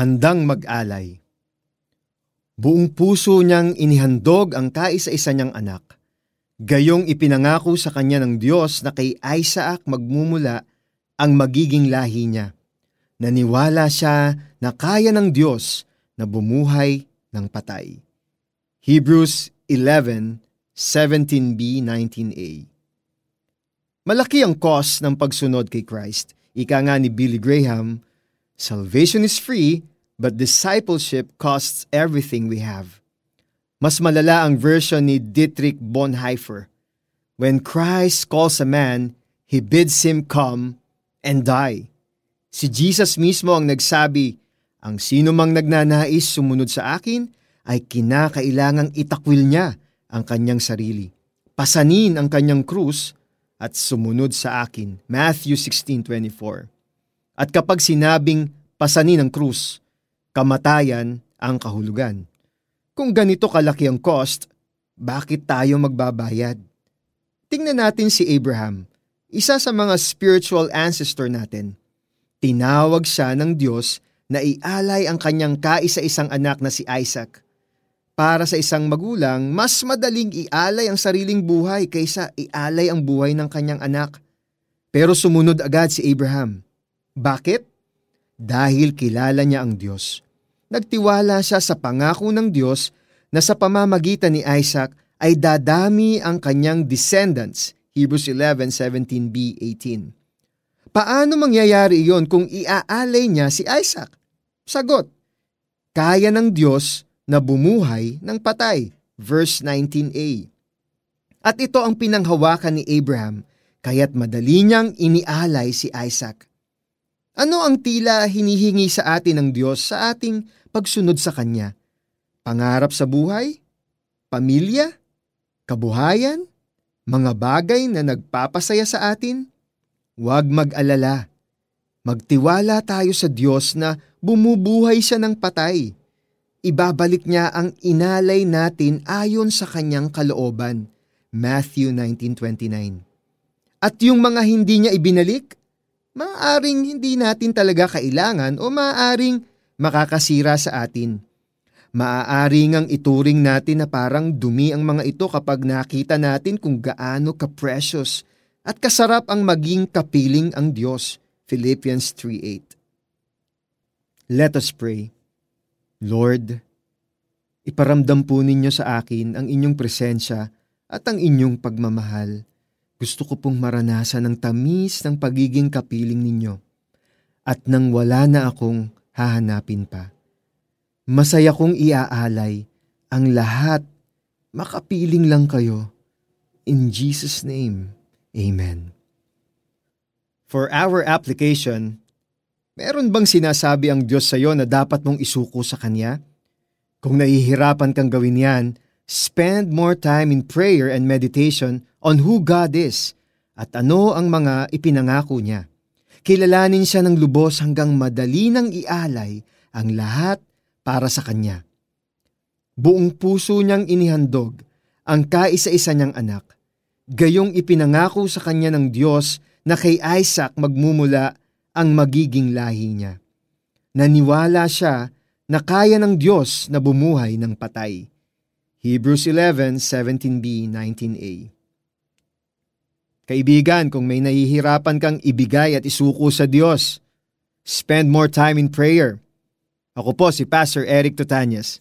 handang mag-alay. Buong puso niyang inihandog ang kaisa-isa niyang anak. Gayong ipinangako sa kanya ng Diyos na kay Isaac magmumula ang magiging lahi niya. Naniwala siya na kaya ng Diyos na bumuhay ng patay. Hebrews 11, 17b, 19a Malaki ang cost ng pagsunod kay Christ. Ika nga ni Billy Graham, Salvation is free, but discipleship costs everything we have. Mas malala ang version ni Dietrich Bonhoeffer. When Christ calls a man, he bids him come and die. Si Jesus mismo ang nagsabi, ang sino mang nagnanais sumunod sa akin ay kinakailangang itakwil niya ang kanyang sarili. Pasanin ang kanyang krus at sumunod sa akin. Matthew 16.24 At kapag sinabing pasanin ang krus, kamatayan ang kahulugan. Kung ganito kalaki ang cost, bakit tayo magbabayad? Tingnan natin si Abraham, isa sa mga spiritual ancestor natin. Tinawag siya ng Diyos na ialay ang kanyang kaisa-isang anak na si Isaac. Para sa isang magulang, mas madaling ialay ang sariling buhay kaysa ialay ang buhay ng kanyang anak. Pero sumunod agad si Abraham. Bakit? Dahil kilala niya ang Diyos nagtiwala siya sa pangako ng Diyos na sa pamamagitan ni Isaac ay dadami ang kanyang descendants. Hebrews 11:17b 18. Paano mangyayari iyon kung iaalay niya si Isaac? Sagot, kaya ng Diyos na bumuhay ng patay. Verse 19a. At ito ang pinanghawakan ni Abraham, kaya't madali niyang inialay si Isaac. Ano ang tila hinihingi sa atin ng Diyos sa ating pagsunod sa Kanya. Pangarap sa buhay, pamilya, kabuhayan, mga bagay na nagpapasaya sa atin. Huwag mag-alala. Magtiwala tayo sa Diyos na bumubuhay siya ng patay. Ibabalik niya ang inalay natin ayon sa kanyang kalooban. Matthew 19.29 At yung mga hindi niya ibinalik, maaring hindi natin talaga kailangan o maaring makakasira sa atin. Maaari ngang ituring natin na parang dumi ang mga ito kapag nakita natin kung gaano ka-precious at kasarap ang maging kapiling ang Diyos. Philippians 3.8 Let us pray. Lord, iparamdam po ninyo sa akin ang inyong presensya at ang inyong pagmamahal. Gusto ko pong maranasan ang tamis ng pagiging kapiling ninyo. At nang wala na akong hahanapin pa. Masaya kong iaalay ang lahat. Makapiling lang kayo. In Jesus' name, Amen. For our application, meron bang sinasabi ang Diyos sa iyo na dapat mong isuko sa Kanya? Kung nahihirapan kang gawin yan, spend more time in prayer and meditation on who God is at ano ang mga ipinangako niya. Kilalanin siya ng lubos hanggang madali nang ialay ang lahat para sa kanya. Buong puso niyang inihandog ang kaisa-isa niyang anak. Gayong ipinangako sa kanya ng Diyos na kay Isaac magmumula ang magiging lahi niya. Naniwala siya na kaya ng Diyos na bumuhay ng patay. Hebrews 11, 17b, 19a Kaibigan, kung may nahihirapan kang ibigay at isuko sa Diyos, spend more time in prayer. Ako po si Pastor Eric Tutanyas.